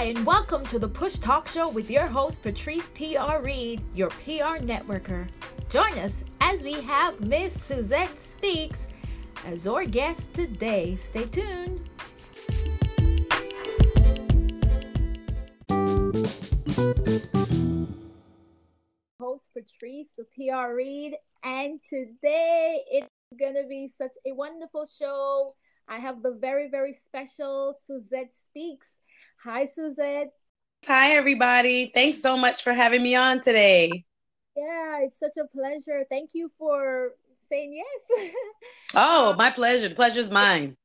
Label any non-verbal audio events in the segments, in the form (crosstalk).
Hi, and welcome to the Push Talk Show with your host, Patrice P.R. Reed, your PR networker. Join us as we have Miss Suzette Speaks as our guest today. Stay tuned. Host Patrice of PR Reed, and today it's gonna be such a wonderful show. I have the very, very special Suzette Speaks. Hi, Suzette. Hi, everybody. Thanks so much for having me on today. Yeah, it's such a pleasure. Thank you for saying yes. (laughs) oh, my pleasure. The pleasure is mine.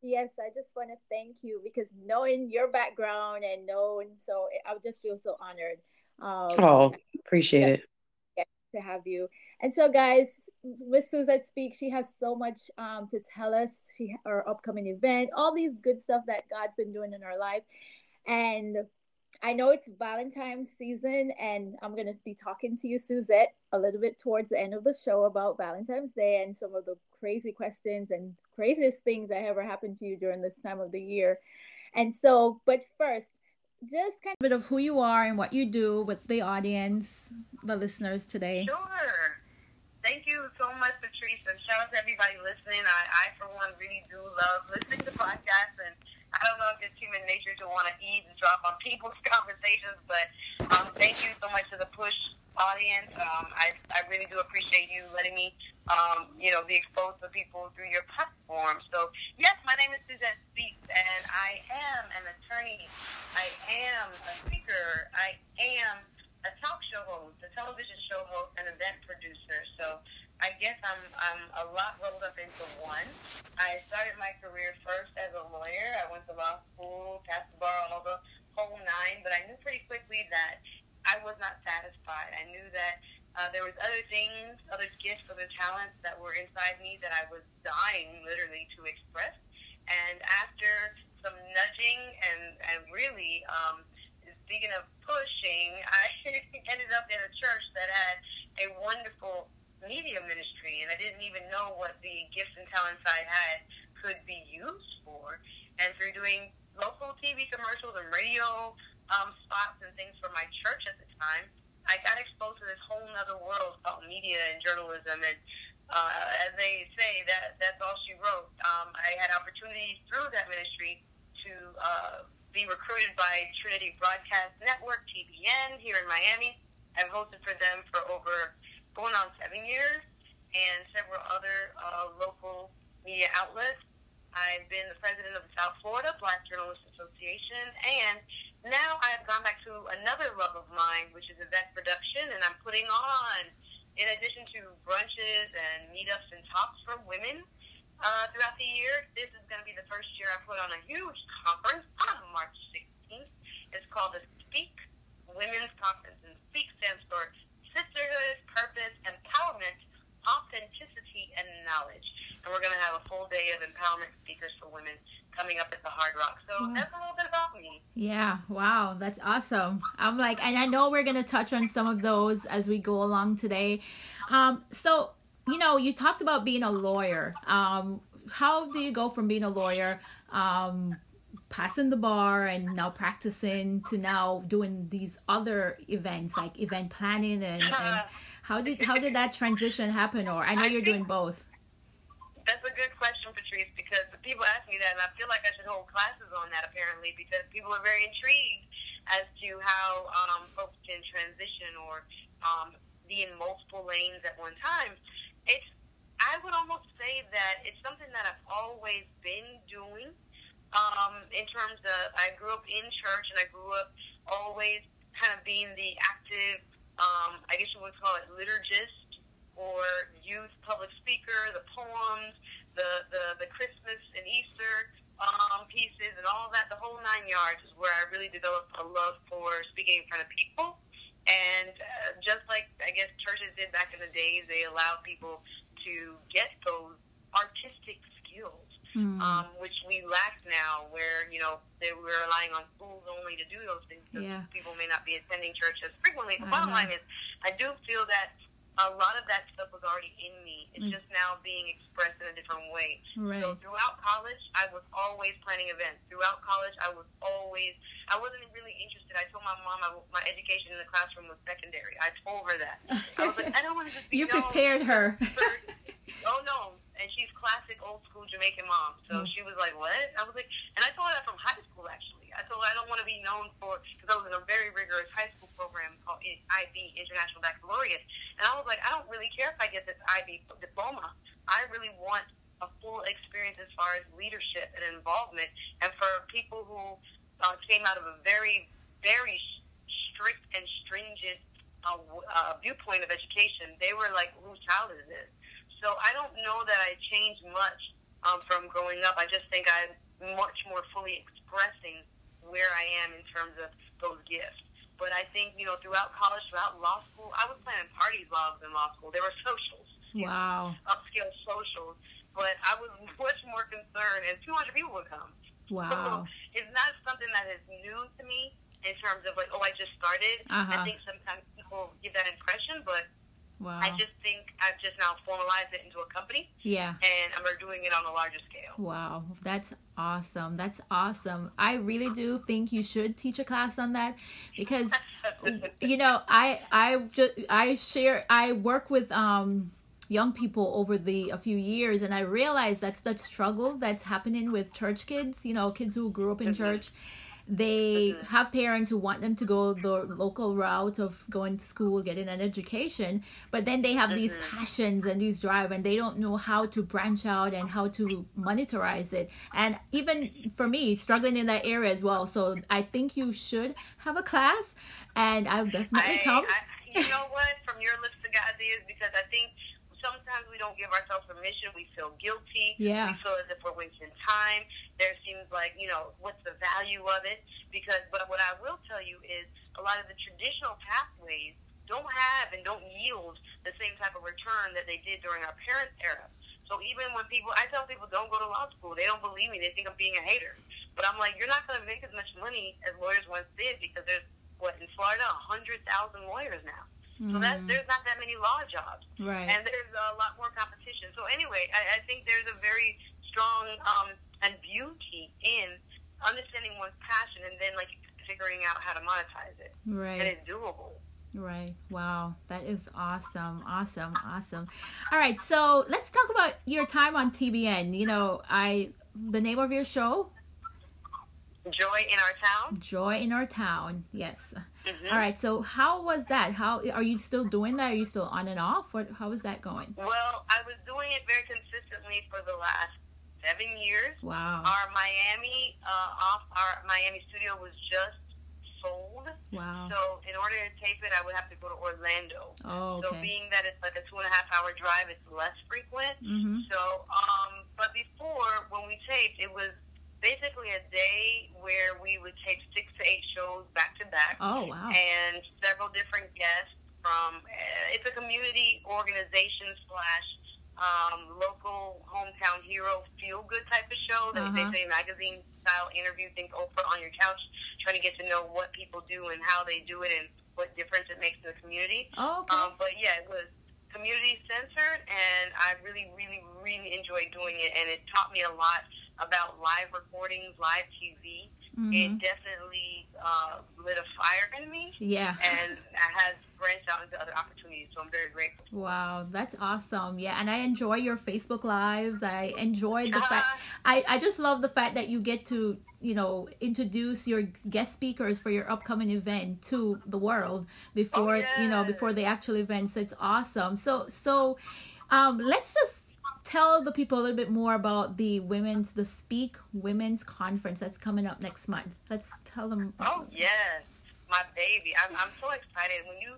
Yes, I just want to thank you because knowing your background and knowing, so I just feel so honored. Um, oh, appreciate it. To have you. And so, guys, Miss Suzette speaks. She has so much um, to tell us. She our upcoming event, all these good stuff that God's been doing in our life, and I know it's Valentine's season, and I'm going to be talking to you, Suzette, a little bit towards the end of the show about Valentine's Day and some of the crazy questions and craziest things that ever happened to you during this time of the year. And so, but first, just kind of a bit of who you are and what you do with the audience, the listeners today. Sure. Thank you so much, Patrice, and shout out to everybody listening. I, I for one, really do love listening to podcasts and I don't know if it's human nature to want to eavesdrop on people's (laughs) conversations, but um, thank you so much to the push audience. Um, I, I really do appreciate you letting me, um, you know, be exposed to people through your platform. So, yes, my name is Suzette Speaks, and I am an attorney. I am a speaker. I am a talk show host, a television show host, and event producer. I guess I'm I'm a lot rolled up into one. I started my career first as a lawyer. I went to law school, passed the bar, all the whole nine. But I knew pretty quickly that I was not satisfied. I knew that uh, there was other things, other gifts, other talents that were inside me that I was dying literally to express. And after some nudging and and really, um, speaking of pushing, (laughs) I ended up in a church that had a wonderful media ministry, and I didn't even know what the gifts and talents I had could be used for. And through doing local TV commercials and radio um, spots and things for my church at the time, I got exposed to this whole other world called media and journalism. And uh, as they say, that that's all she wrote. Um, I had opportunities through that ministry to uh, be recruited by Trinity Broadcast Network, TBN, here in Miami. I've hosted for them for over going on seven years, and several other uh, local media outlets. I've been the president of the South Florida Black Journalists Association, and now I've gone back to another love of mine, which is event production, and I'm putting on, in addition to brunches and meetups and talks for women uh, throughout the year, this is going to be the first year I put on a huge conference on March 16th. It's called the Speak Women's Conference, and Speak stands for purpose, empowerment, authenticity, and knowledge. And we're going to have a full day of empowerment speakers for women coming up at the Hard Rock. So that's a little bit about me. Yeah, wow, that's awesome. I'm like, and I know we're going to touch on some of those as we go along today. Um, so, you know, you talked about being a lawyer. Um, how do you go from being a lawyer um, passing the bar and now practicing to now doing these other events like event planning and, and (laughs) how did how did that transition happen? Or i know you're doing both. That's a good question patrice because people ask me that and i feel like i should hold classes on that apparently because people are very intrigued as to how um, folks can transition or um, be in multiple lanes at one time. It's i would almost say that it's something that i've always been doing um, in terms of I grew up in church and I grew up always kind of being the active, um, I guess you would call it liturgist or youth public speaker, the poems, the, the, the Christmas and Easter um, pieces and all that, the whole nine yards is where I really developed a love for speaking in front of people. And uh, just like I guess churches did back in the days, they allowed people to get those mm. um, which we lack now, where you know they, we're relying on schools only to do those things. Yeah. People may not be attending church as frequently. The bottom line is, I do feel that a lot of that stuff was already in me. It's Mm. just now being expressed in a different way. Right. So throughout college, I was always planning events. Throughout college, I was always, I wasn't really interested. I told my mom I, my education in the classroom was secondary. I told her that. I was like, (laughs) I don't want to just be you known prepared her. for- (laughs) oh no. And she's classic old school Jamaican mom. So Mm. she was like, what? I was like, and I told her that from high school actually. I told her I don't want to be known for, because I was in a very rigorous high school program called IB, International Baccalaureate. And I was like, I don't really care if I get this IB diploma. I really want a full experience as far as leadership and involvement. And for people who uh, came out of a very, very strict and stringent uh, uh, viewpoint of education, they were like, whose child is this? So I don't know that I changed much um, from growing up. I just think I'm much more fully expressing where I am in terms of those gifts. But I think, you know, throughout college, throughout law school, I was planning parties while I was in law school. There were (laughs) socials, wow. upscale socials, but I was (laughs) much more concerned, and 200 people would come. Wow. So it's not something that is new to me in terms of like, oh, I just started. Uh-huh. I think sometimes people give that impression, but Wow. I just think I've just now formalized it into a company, yeah. and I'm doing it on a larger scale. Wow, that's awesome. That's awesome. I really do think you should teach a class on that because (laughs) you know, I I just I share I work with um young people over the a few years and I realize that's that struggle that's happening with church kids, you know, kids who grew up in Mhm. church. They Mhm. have parents who want them to go the local route of going to school, getting an education, but then they have these Mhm. passions and these drive and they don't know how to branch out and how to monetize it. And even for me, struggling in that area as well. So I think you should have a class and I'll definitely I, come. I, you know what? From your lips to God's ears, because I think sometimes we don't give ourselves permission. We feel guilty. Yeah. We feel as if we're wasting time. There seems like, you know, what's the value of it? Because, but what I will tell you is a lot of the traditional pathways don't have and don't yield the same type of return that they did during our parents' era. So even when people, I tell people don't go to law school, they don't believe me. They think I'm being a hater. But I'm like, you're not going to make as much money as lawyers once did because there's, what, in Florida, 100,000 lawyers now. So that Mm, there's not that many law jobs right. and there's a lot more competition. So anyway, I, I think there's a very strong um, and beauty in understanding one's passion and then like figuring out how to monetize it. And right. it's doable. Right. Wow. That is awesome. Awesome. Awesome. All right. So let's talk about your time on TBN. You know, I the name of your show, Joy in our town. Joy in Our Town. Yes. Mhm. All right. So how was that? How are you still doing that? Are you still on and off? What? How is that going? Well, I was doing it very consistently for the last seven years. Wow. Our Miami uh, off our Miami studio was just sold. Wow. So in order to tape it, I would have to go to Orlando. Oh, So being that it's like a two and a half hour drive, it's less frequent. Mhm. So, um, but before when we taped, it was basically a day where we would tape six to eight shows back to back, Oh, wow. and several different guests from. Uh, it's a community organization slash um, local hometown hero feel good type of show. That Uh-huh. they say magazine style interview. Think Oprah on your couch, trying to get to know what people do and how they do it and what difference it makes to the community. Oh, okay. Um, but yeah, it was community centered, and I really, really, really enjoyed doing it, and it taught me a lot about live recordings, live TV. Mhm. It definitely uh, lit a fire in me, Yeah. (laughs) and I has branched out into other opportunities. So I'm very grateful. Wow, that's awesome. Yeah, and I enjoy your Facebook lives. I enjoy the fact Uh, I, I just love the fact that you get to, you know, introduce your guest speakers for your upcoming event to the world before, Oh, you know, before the actual event. So it's awesome. So so um let's just tell the people a little bit more about the women's the Speak Women's Conference that's coming up next month. Let's tell them Oh yes, my baby. I'm I'm so excited when you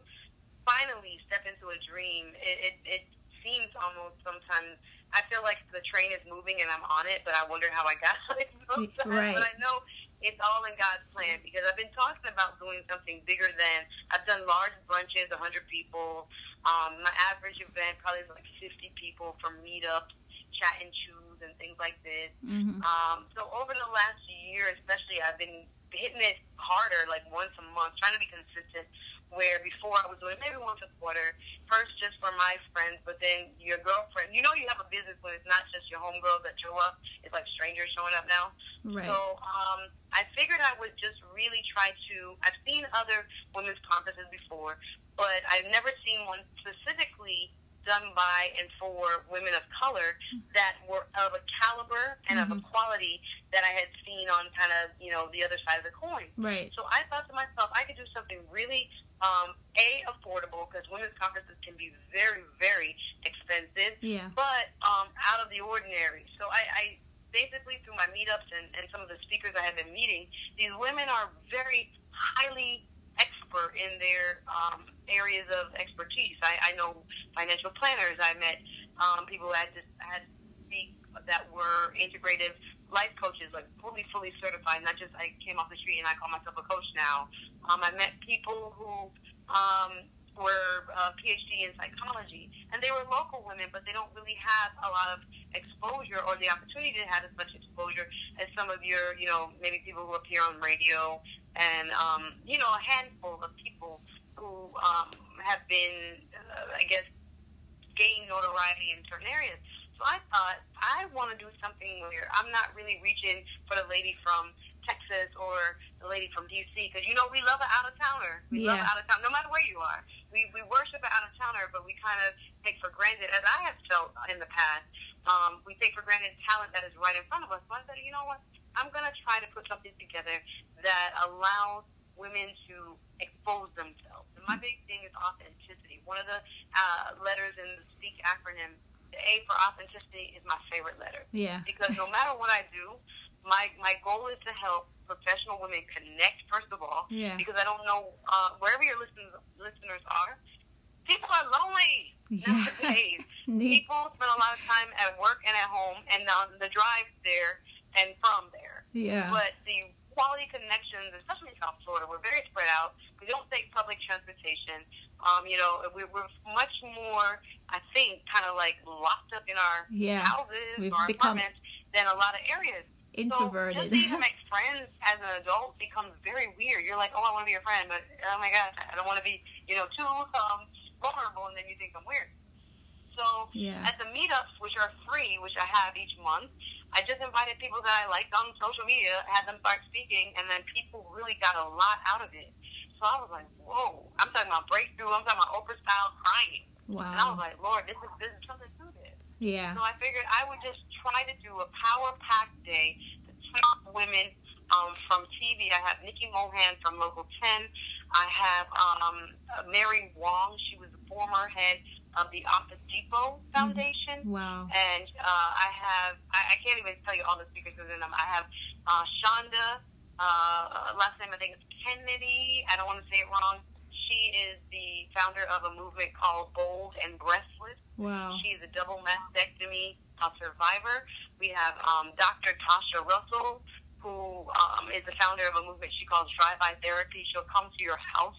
finally step into a dream. It it, it seems almost sometimes. I feel like the train is moving and I'm on it, but I wonder how I got (laughs) on it sometimes. Right. But I know it's all in God's plan because I've been talking about doing something bigger than I've done large bunches, 100 people. Um, my average event probably is like 50 people from meetups, chat and choose, and things like this. Mhm. Um, so over the last year, especially, I've been hitting it harder, like once a month, trying to be consistent where before I was doing maybe once a quarter, first just for my friends, but then your girlfriend. You know, you have a business when it's not just your homegirls that show up; it's like strangers showing up now. Right. So um, I figured I would just really try to. I've seen other women's conferences before, but I've never seen one specifically done by and for women of color that were of a caliber and mm-hmm. of a mm-hmm. quality that I had seen on kind of, you know, the other side of the coin. Right. So I thought to myself, I could do something really, um, A, affordable, because women's conferences can be very, very expensive, yeah. but um, out of the ordinary. So I, I basically, through my meetups and, and some of the speakers I have been meeting, these women are very highly expert in their um, areas of expertise. I, I know financial planners. I met um, people that just had speak that were integrative life coaches, like fully, fully certified. Not just I came off the street and I call myself a coach now. Um, I met people who um, were uh, PhD in psychology, and they were local women, but they don't really have a lot of exposure or the opportunity to have as much exposure as some of your, you know, maybe people who appear on radio and um, you know a handful of people who um, have been, uh, I guess, gain notoriety in certain areas. So I thought I want to do something where I'm not really reaching for the lady from Texas or the lady from DC because you know we love an out of towner. We yeah. love out of town, no matter where you are. We we worship an out of towner, but we kind of take for granted, as I have felt in the past. Um, we take for granted talent that is right in front of us. So I said, you know what? I'm going to try to put something together that allows women to expose themselves. And my big thing is authenticity. One of the uh, letters in the SPEAK acronym, the A for authenticity, is my favorite letter. Yeah. Because no matter what I do, my my goal is to help professional women connect first of all. Yeah. Because I don't know uh, wherever your listeners listeners are, people are lonely. Yeah. (laughs) people spend a lot of time at work and at home, and on the drive there and from there. Yeah. But the quality connections, especially in South Florida, we're very spread out. We don't take public transportation. Um, you know, we, we're much more, I think, kind of like locked up in our yeah. houses We've or become apartments than a lot of areas. Introverted. So just even make friends as an adult becomes very weird. You're like, oh, I want to be your friend, but oh my gosh, I don't want to be, you know, too um, vulnerable, and then you think I'm weird. So yeah. at the meetups, which are free, which I have each month, I just invited people that I liked on social media, had them start speaking, and then people really got a lot out of it. So I was like, whoa. I'm talking about breakthrough. I'm talking about Oprah style crying. Wow. And I was like, Lord, this is, this is something this. Yeah. So I figured I would just try to do a power pack day to top women um, from TV. I have Nikki Mohan from Local 10. I have um, Mary Wong. She was the former head of the Office Depot Foundation. Mm-hmm. Wow. And uh, I have, I, I can't even tell you all the speakers within them. I have uh, Shonda, uh, last name I think is Kennedy. I don't want to say it wrong. She is the founder of a movement called Bold and Breastless. Wow. She's a double mastectomy survivor. We have um, Dr. Tasha Russell, who um, is the founder of a movement she calls Drive-By Therapy. She'll come to your house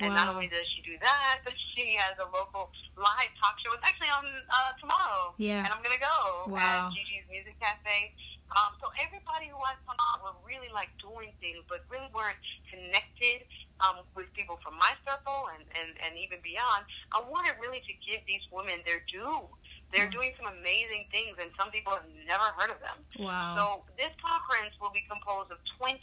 and wow. not only does she do that, but (laughs) she has a local live talk show. It's actually on uh, tomorrow. Yeah. And I'm going to go wow. at Gigi's Music Cafe. Um, so everybody who I saw were really like doing things, but really weren't connected um, with people from my circle and, and, and even beyond. I wanted really to give these women their due they're doing some amazing things, and some people have never heard of them. Wow. So this conference will be composed of 25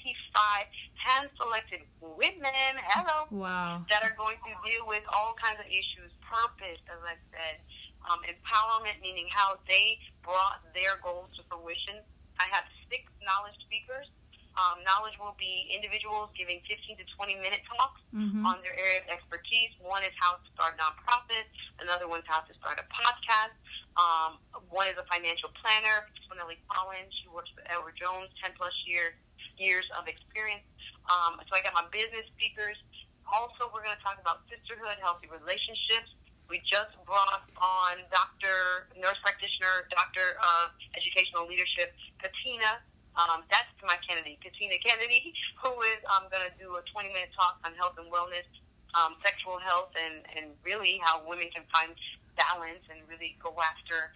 hand-selected women, hello, wow. that are going to deal with all kinds of issues, purpose, as I said, um, empowerment, meaning how they brought their goals to fruition. I have six knowledge speakers um, knowledge will be individuals giving 15 to 20 minute talks mm-hmm. on their area of expertise. One is how to start a nonprofit. Another one's how to start a podcast. Um, one is a financial planner, Swinelli Collins. She works for Edward Jones, 10 plus years years of experience. Um, so I got my business speakers. Also, we're going to talk about sisterhood, healthy relationships. We just brought on Dr. Nurse Practitioner, Doctor of Educational Leadership, Katina um, that's my Kennedy, Katina Kennedy, (laughs) who is um, going to do a 20 minute talk on health and wellness, um, sexual health, and, and really how women can find balance and really go after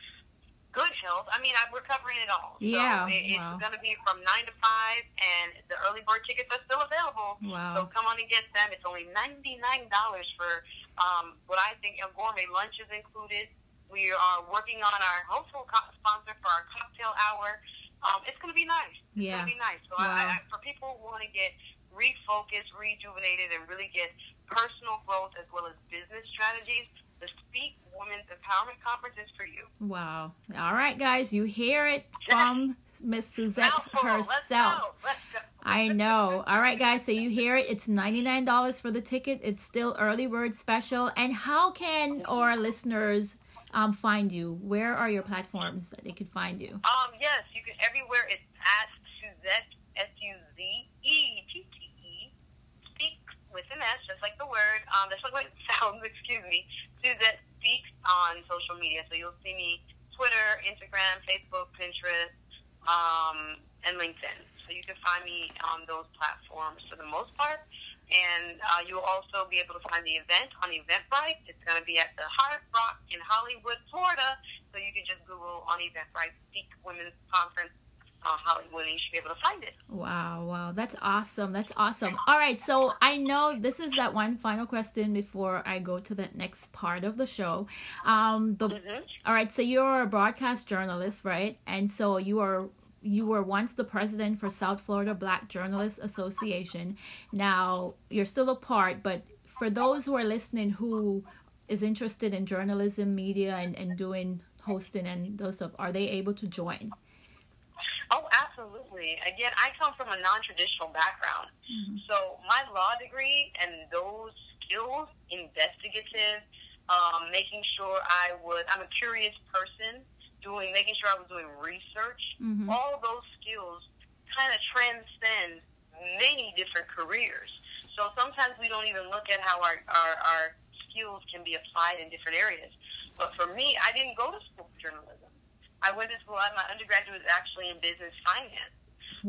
good health. I mean, I, we're covering it all. Yeah, So it, it's wow. going to be from 9 to 5, and the early bird tickets are still available. Wow. So come on and get them. It's only $99 for um, what I think a gourmet lunch is included. We are working on our hopeful co- sponsor for our cocktail hour. Um, it's going to be nice. It's Yeah. going to be nice. So Wow. I, I, for people who want to get refocused, rejuvenated, and really get personal growth as well as business strategies, the Speak Women's Empowerment Conference is for you. Wow. All right, guys, you hear it (laughs) from Miss Suzette Mouthful. Let's herself. go. Let's go. I know. All right, guys. So you hear it. It's $99 for the ticket. It's still early bird special. And how can our listeners um, find you? Where are your platforms that they can find you? Um, yes, you can everywhere. It's at Suzette S U Z E T T E. Speak with an S, just like the word. Um, that's like what it sounds. (laughs) Excuse me. Suzette speaks on social media, so you'll see me Twitter, Instagram, Facebook, Pinterest, um, and LinkedIn. So you can find me on those platforms for the most part. And uh, you'll also be able to find the event on Eventbrite. It's going to be at the Hard Rock in Hollywood, Florida. So you can just Google on Eventbrite Speak Women's Conference uh, Hollywood, and you should be able to find it. Wow, wow. That's awesome. That's awesome. All right. So I know this is that one final question before I go to the next part of the show. Um, the Mm-hmm. All right, so you're a broadcast journalist, right? And so you are you were once the president for South Florida Black Journalists Association. Now you're still a part, but for those who are listening who is interested in journalism, media, and, and doing hosting and those stuff, are they able to join? Oh, absolutely. Again, I come from a non-traditional background. So my law degree and those skills, investigative, um, making sure I was, I'm a curious person, doing, making sure I was doing research, Mhm. all those skills kind of transcend many different careers. So sometimes we don't even look at how our, our, our skills can be applied in different areas. But for me, I didn't go to school for journalism. I went to school, my undergraduate was actually in business finance.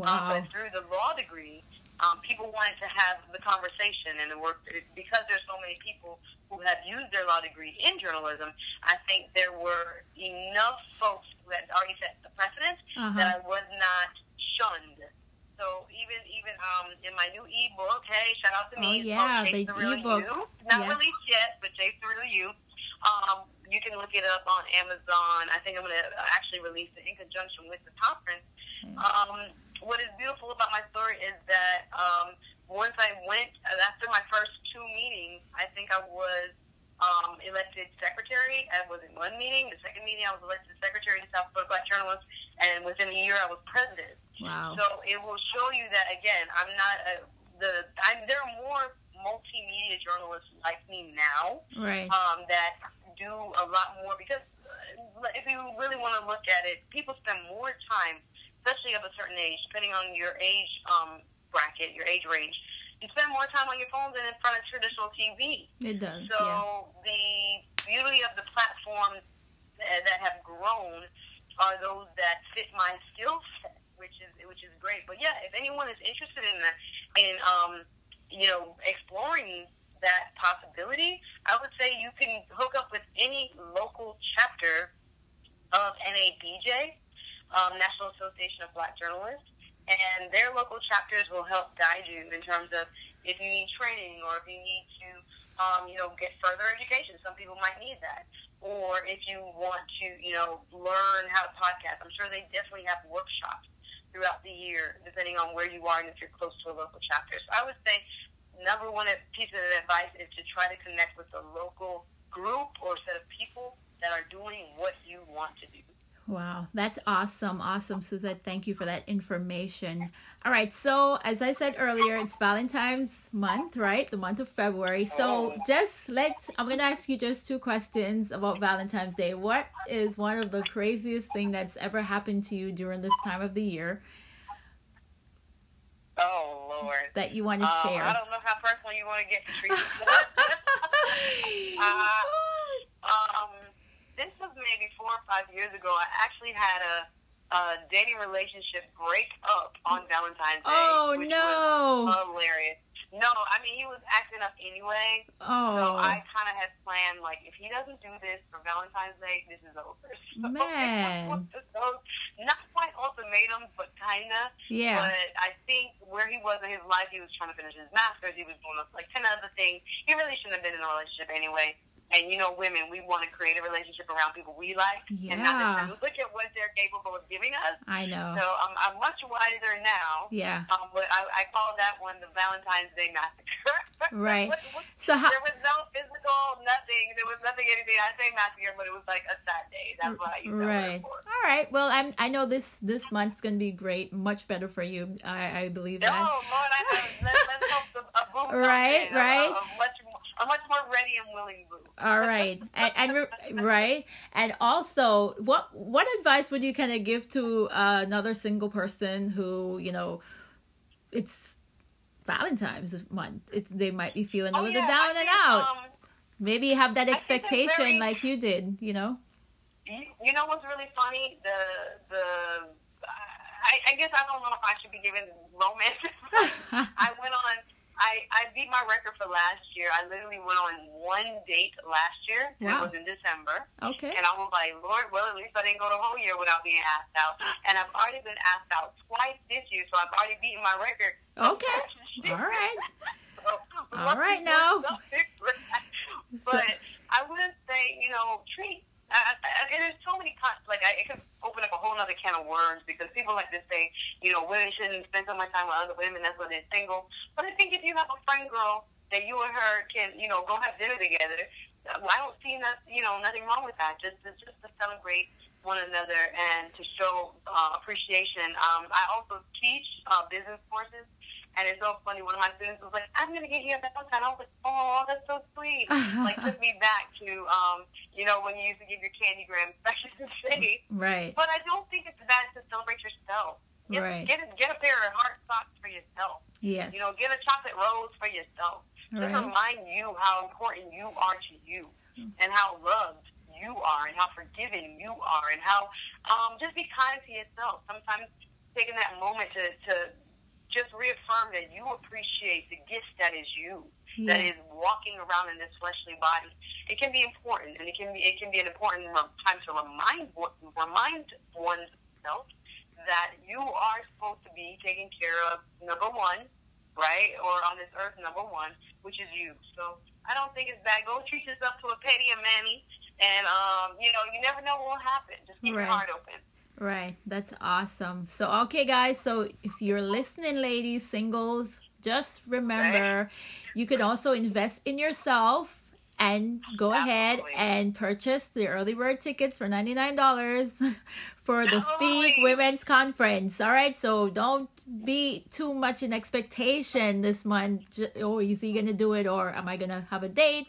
Um, but through the law degree, um, people wanted to have the conversation and the work because there's so many people who have used their law degree in journalism. I think there were enough folks who had already set the precedent Uh-huh. that I was not shunned. So even even um, in my new ebook, hey, shout out to me. Oh, it's yeah, the Chase the Real ebook. You. Not Yeah. released yet, but Chase Real You. Um, you can look it up on Amazon. I think I'm going to actually release it in conjunction with the conference. Um, what is beautiful about my story is that um, once I went, after my first two meetings, I think I was um, elected secretary. I was in one meeting. The second meeting, I was elected secretary of South Florida Black Journalists, and within a year, I was president. Wow. So it will show you that again. I'm not a, the. I'm, there are more multimedia journalists like me now Right. um, that do a lot more because uh, if you really want to look at it, people spend more time, especially of a certain age, depending on your age um, bracket, your age range. You spend more time on your phones than in front of traditional TV. It does. So yeah. the beauty of the platforms that, that have grown are those that fit my skill set, which is which is great. But yeah, if anyone is interested in that, in um, you know, exploring that possibility, I would say you can hook up with any local chapter of NABJ, um, National Association of Black Journalists, and their local chapters will help guide you in terms of if you need training or if you need to, um, you know, get further education. Some people might need that. Or if you want to, you know, learn how to podcast, I'm sure they definitely have workshops throughout the year, depending on where you are and if you're close to a local chapter. So I would say number one piece of advice is to try to connect with a local group or set of people that are doing what you want to do. Wow, that's awesome. Awesome, Suzette. Thank you for that information. All right, so as I said earlier, it's Valentine's month, right? The month of February. So just let's, I'm going to ask you just two questions about Valentine's Day. What is one of the craziest thing that's ever happened to you during this time of the year Oh Lord. that you want to Um, share? I don't know how personal you want to get, Patricia. (laughs) (laughs) um, this was maybe four or five years ago. I actually had a, a dating relationship break up on Valentine's Day. oh which no. Was hilarious. No, I mean he was acting up anyway. Oh. So I kind of had planned like if he doesn't do this for Valentine's Day, this is over. (laughs) So (laughs) Man. not quite ultimatum, but kinda. yeah. But I think where he was in his life, he was trying to finish his masters. He was doing like ten other things. He really shouldn't have been in a relationship anyway. And you know, women, we want to create a relationship around people we like, and not Yeah. necessarily look at what they're capable of giving us. I know. So um, I'm much wiser now. yeah. Um, but I, I call that one the Valentine's Day massacre. (laughs) Right. What- what- So how? there was no physical, nothing. There was nothing, anything. I say massacre, but it was like a sad day. That's what I used Right. All right. Well, I'm. I know this this month's gonna be great. Much better for you. I, I believe Oh that. Lord, I know. Let's, let's hope a, a boom Right, right. A, a much, a much more ready and willing. All right. (laughs) And, and right. And also, what what advice would you kind of give to uh, another single person who you know, it's Valentine's month. It's they might be feeling a Oh, little yeah, down I and think, out. Um, Maybe have that I think that's expectation very- like you did. You know. you, you know what's really funny? The the I, I guess I don't know if I should be giving romance. (laughs) I went on. I, I beat my record for last year. I literally went on one date last year. Wow. It was in December. okay. And I was like, Lord, well, at least I didn't go the whole year without being asked out. And I've already been asked out twice this year, so I've already beaten my record. Okay. (laughs) All right. So, All right now. (laughs) But I would say, you know, treat. I, I, and there's so many con- like I it could open up a whole other can of worms because people like to say, you know, women shouldn't spend so much time with other women. That's when they're single. But I think if you have a friend girl that you and her can, you know, go have dinner together, uh, I don't see that, you know, nothing wrong with that. Just just to celebrate one another and to show uh, appreciation. Um, I also teach uh, business courses. And it's so funny. One of my students was like, "I'm gonna get here at Valentine." I was like, "Oh, that's so sweet." (laughs) like took me back to um, you know, when you used to give your candy back in the city. right. But I don't think it's bad to celebrate yourself. Get, Right. get a, get a pair of heart socks for yourself. Yes. You know, get a chocolate rose for yourself. Just Right. remind you how important you are to you, and how loved you are, and how forgiving you are, and how um, just be kind to yourself. Sometimes taking that moment to to just reaffirm that you appreciate the gift that is you that Yeah. is walking around in this fleshly body. It can be important, and it can be it can be an important time to remind remind oneself that you are supposed to be taking care of number one, right, or on this earth number one, which is you. So I don't think it's bad. Go treat yourself to a petty and manny, and um, you know you never know what will happen. Just keep Right. your heart open. Right. That's awesome. So, okay, guys. So, if you're listening, ladies, singles, just remember you could also invest in yourself and go ahead and purchase the early bird tickets for $99 (laughs) for the Speak Women's Conference. All right. So, don't be too much in expectation this month. Oh, is he going to do it or am I going to have a date?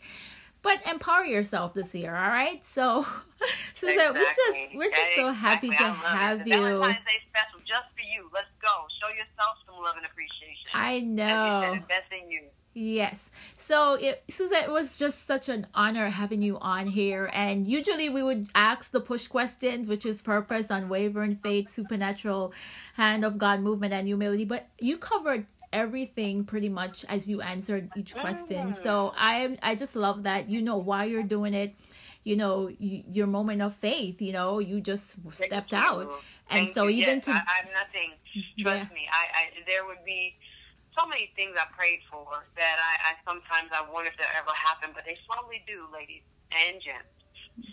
But empower yourself this year, all right? So, (laughs) Suzette, we're just we're just so happy Exactly. to have it. you. Valentine's Day special just for you. Let's go. Show yourself some love and appreciation. I know. invest in you. Yes. So, it, Suzette, it was just such an honor having you on here. And usually we would ask the push questions, which is purpose, unwavering faith, supernatural hand of God movement, and humility. But you covered everything pretty much as you answered each question. Mm. So I I just love that you know why you're doing it. You know you, your moment of faith. You know you just Thank stepped you. out, and Thank so you. even yes, to I, I'm nothing. Trust yeah me. I, I there would be so many things I prayed for that I, I sometimes I wonder if they'll ever happen, but they slowly do, ladies and gents.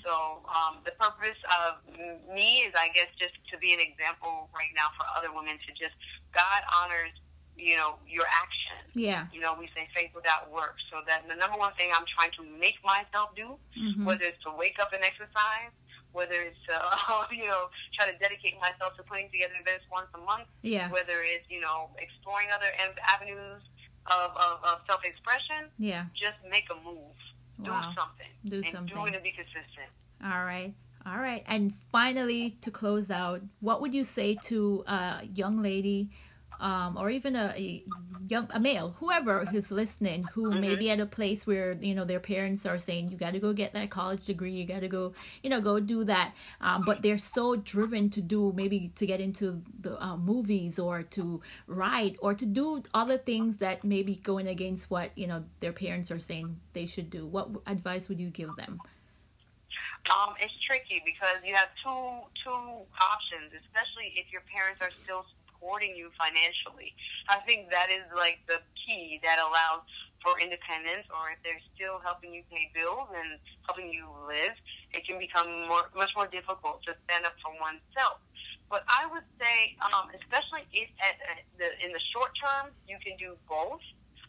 So um, the purpose of me is, I guess, just to be an example right now for other women to just God honors, you know, your action. yeah You know, we say faith without works. So that the number one thing I'm trying to make myself do mhm, whether it's to wake up and exercise, whether it's to, (laughs) you know, try to dedicate myself to putting together events once a month, yeah whether it's, you know, exploring other avenues of, of, of self-expression, yeah just make a move. Do wow something. do and something. do it and be consistent. All right. All right. And finally, to close out, what would you say to a young lady um, or even a, a, young a male, whoever who's listening, who mm-hmm. may be at a place where you know their parents are saying you got to go get that college degree, you got to go, you know, go do that, um, but they're so driven to do maybe to get into the uh, movies or to write or to do other things that may be going against what you know their parents are saying they should do. What advice would you give them? Um, it's tricky because you have two two options, especially if your parents are still supporting you financially. I think that is like the key that allows for independence, or if they're still helping you pay bills and helping you live, it can become more much more difficult to stand up for oneself. But I would say, um, especially if at, at the, in the short term, you can do both.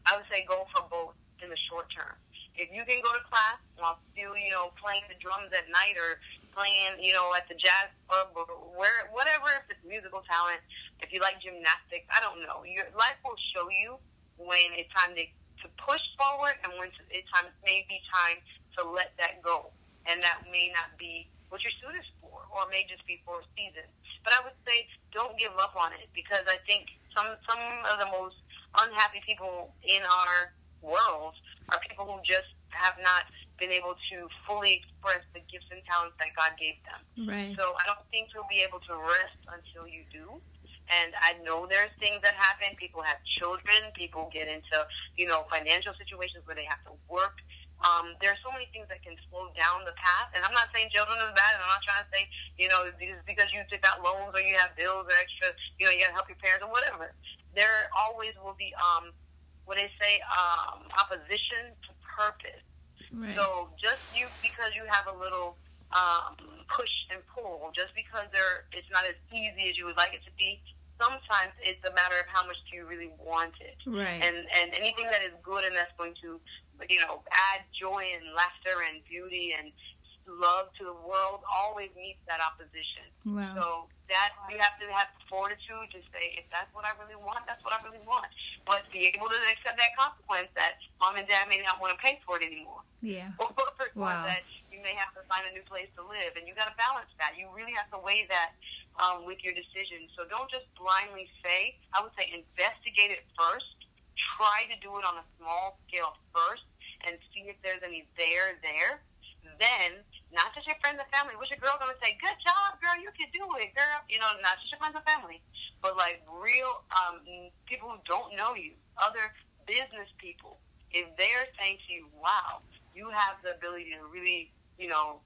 I would say go for both in the short term if you can go to class while still, you know, playing the drums at night or playing, you know, at the jazz club or where, whatever, if it's musical talent, if you like gymnastics, I don't know. Your life will show you when it's time to, to push forward and when it's time, may be time to let that go. And that may not be what you're suited for, or may just be for a season. But I would say don't give up on it because I think some some of the most unhappy people in our world are people who just have not been able to fully express the gifts and talents that God gave them. Right. So I don't think you'll be able to rest until you do. And I know there's things that happen. People have children. People get into, you know, financial situations where they have to work. Um, there are so many things that can slow down the path. And I'm not saying children is bad. And I'm not trying to say, you know, because you took out loans or you have bills or extra, you know, you got to help your parents or whatever. There always will be um, what they say, um, opposition to purpose. Right. So just you because you have a little um, push and pull, just because there it's not as easy as you would like it to be. Sometimes it's a matter of how much do you really want it, right? And and anything that is good and that's going to, you know, add joy and laughter and beauty and love to the world always meets that opposition. Wow. So that you have to have fortitude to say, if that's what I really want, that's what I really want. But be able to accept that consequence that mom and dad may not want to pay for it anymore. Yeah. (laughs) Or wow. that you may have to find a new place to live, and you got to balance that. You really have to weigh that um, with your decision. So don't just blindly say. I would say investigate it first. Try to do it on a small scale first, and see if there's any there there then not just your friends and family. What's your girl gonna say? Good job, girl. You can do it, girl. You know, not just your friends and family, but like real um, people who don't know you, other business people. If they're saying to you, "Wow, you have the ability to really, you know,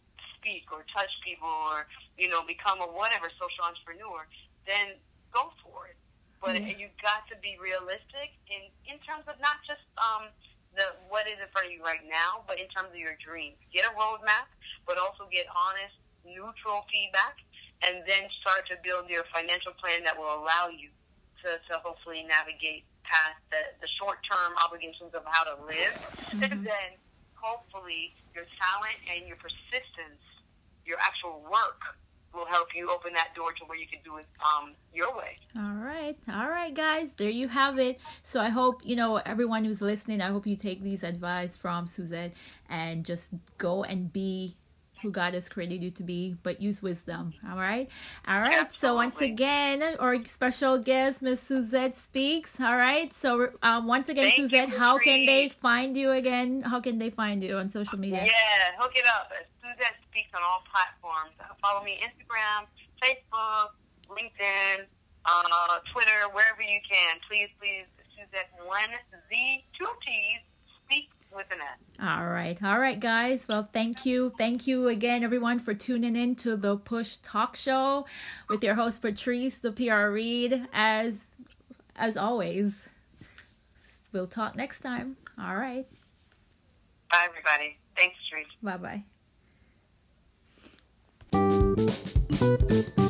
speak or touch people or you know become a whatever social entrepreneur," then go for it. But mm-hmm. you've got to be realistic in in terms of not just um, the what is in front of you right now, but in terms of your dreams. Get a roadmap, but also get honest, neutral feedback, and then start to build your financial plan that will allow you to, to hopefully navigate past the, the short term obligations of how to live. (laughs) Mm-hmm. And then hopefully your talent and your persistence, your actual work will help you open that door to where you can do it um, your way. All right. All right, guys. There you have it. So I hope, you know, everyone who's listening, I hope you take these advice from Suzette and just go and be who God has created you to be, but use wisdom. All right. All right. Absolutely. So once again, our special guest, Miss Suzette speaks. All right. So um, once again, Thank Suzette, how can they find you again? How can they find you on social media? Yeah, hook it up. Speaks on all platforms. Follow me Instagram, Facebook, LinkedIn, uh, Twitter, wherever you can. Please, please, Suzette one Z two T's speak with an S. All right, all right, guys. Well, thank you, thank you again, everyone, for tuning in to the Push Talk Show with your host Patrice, the PR Reed. As as always, we'll talk next time. All right. Bye, everybody. Thanks, Patrice. Bye bye. Thank you.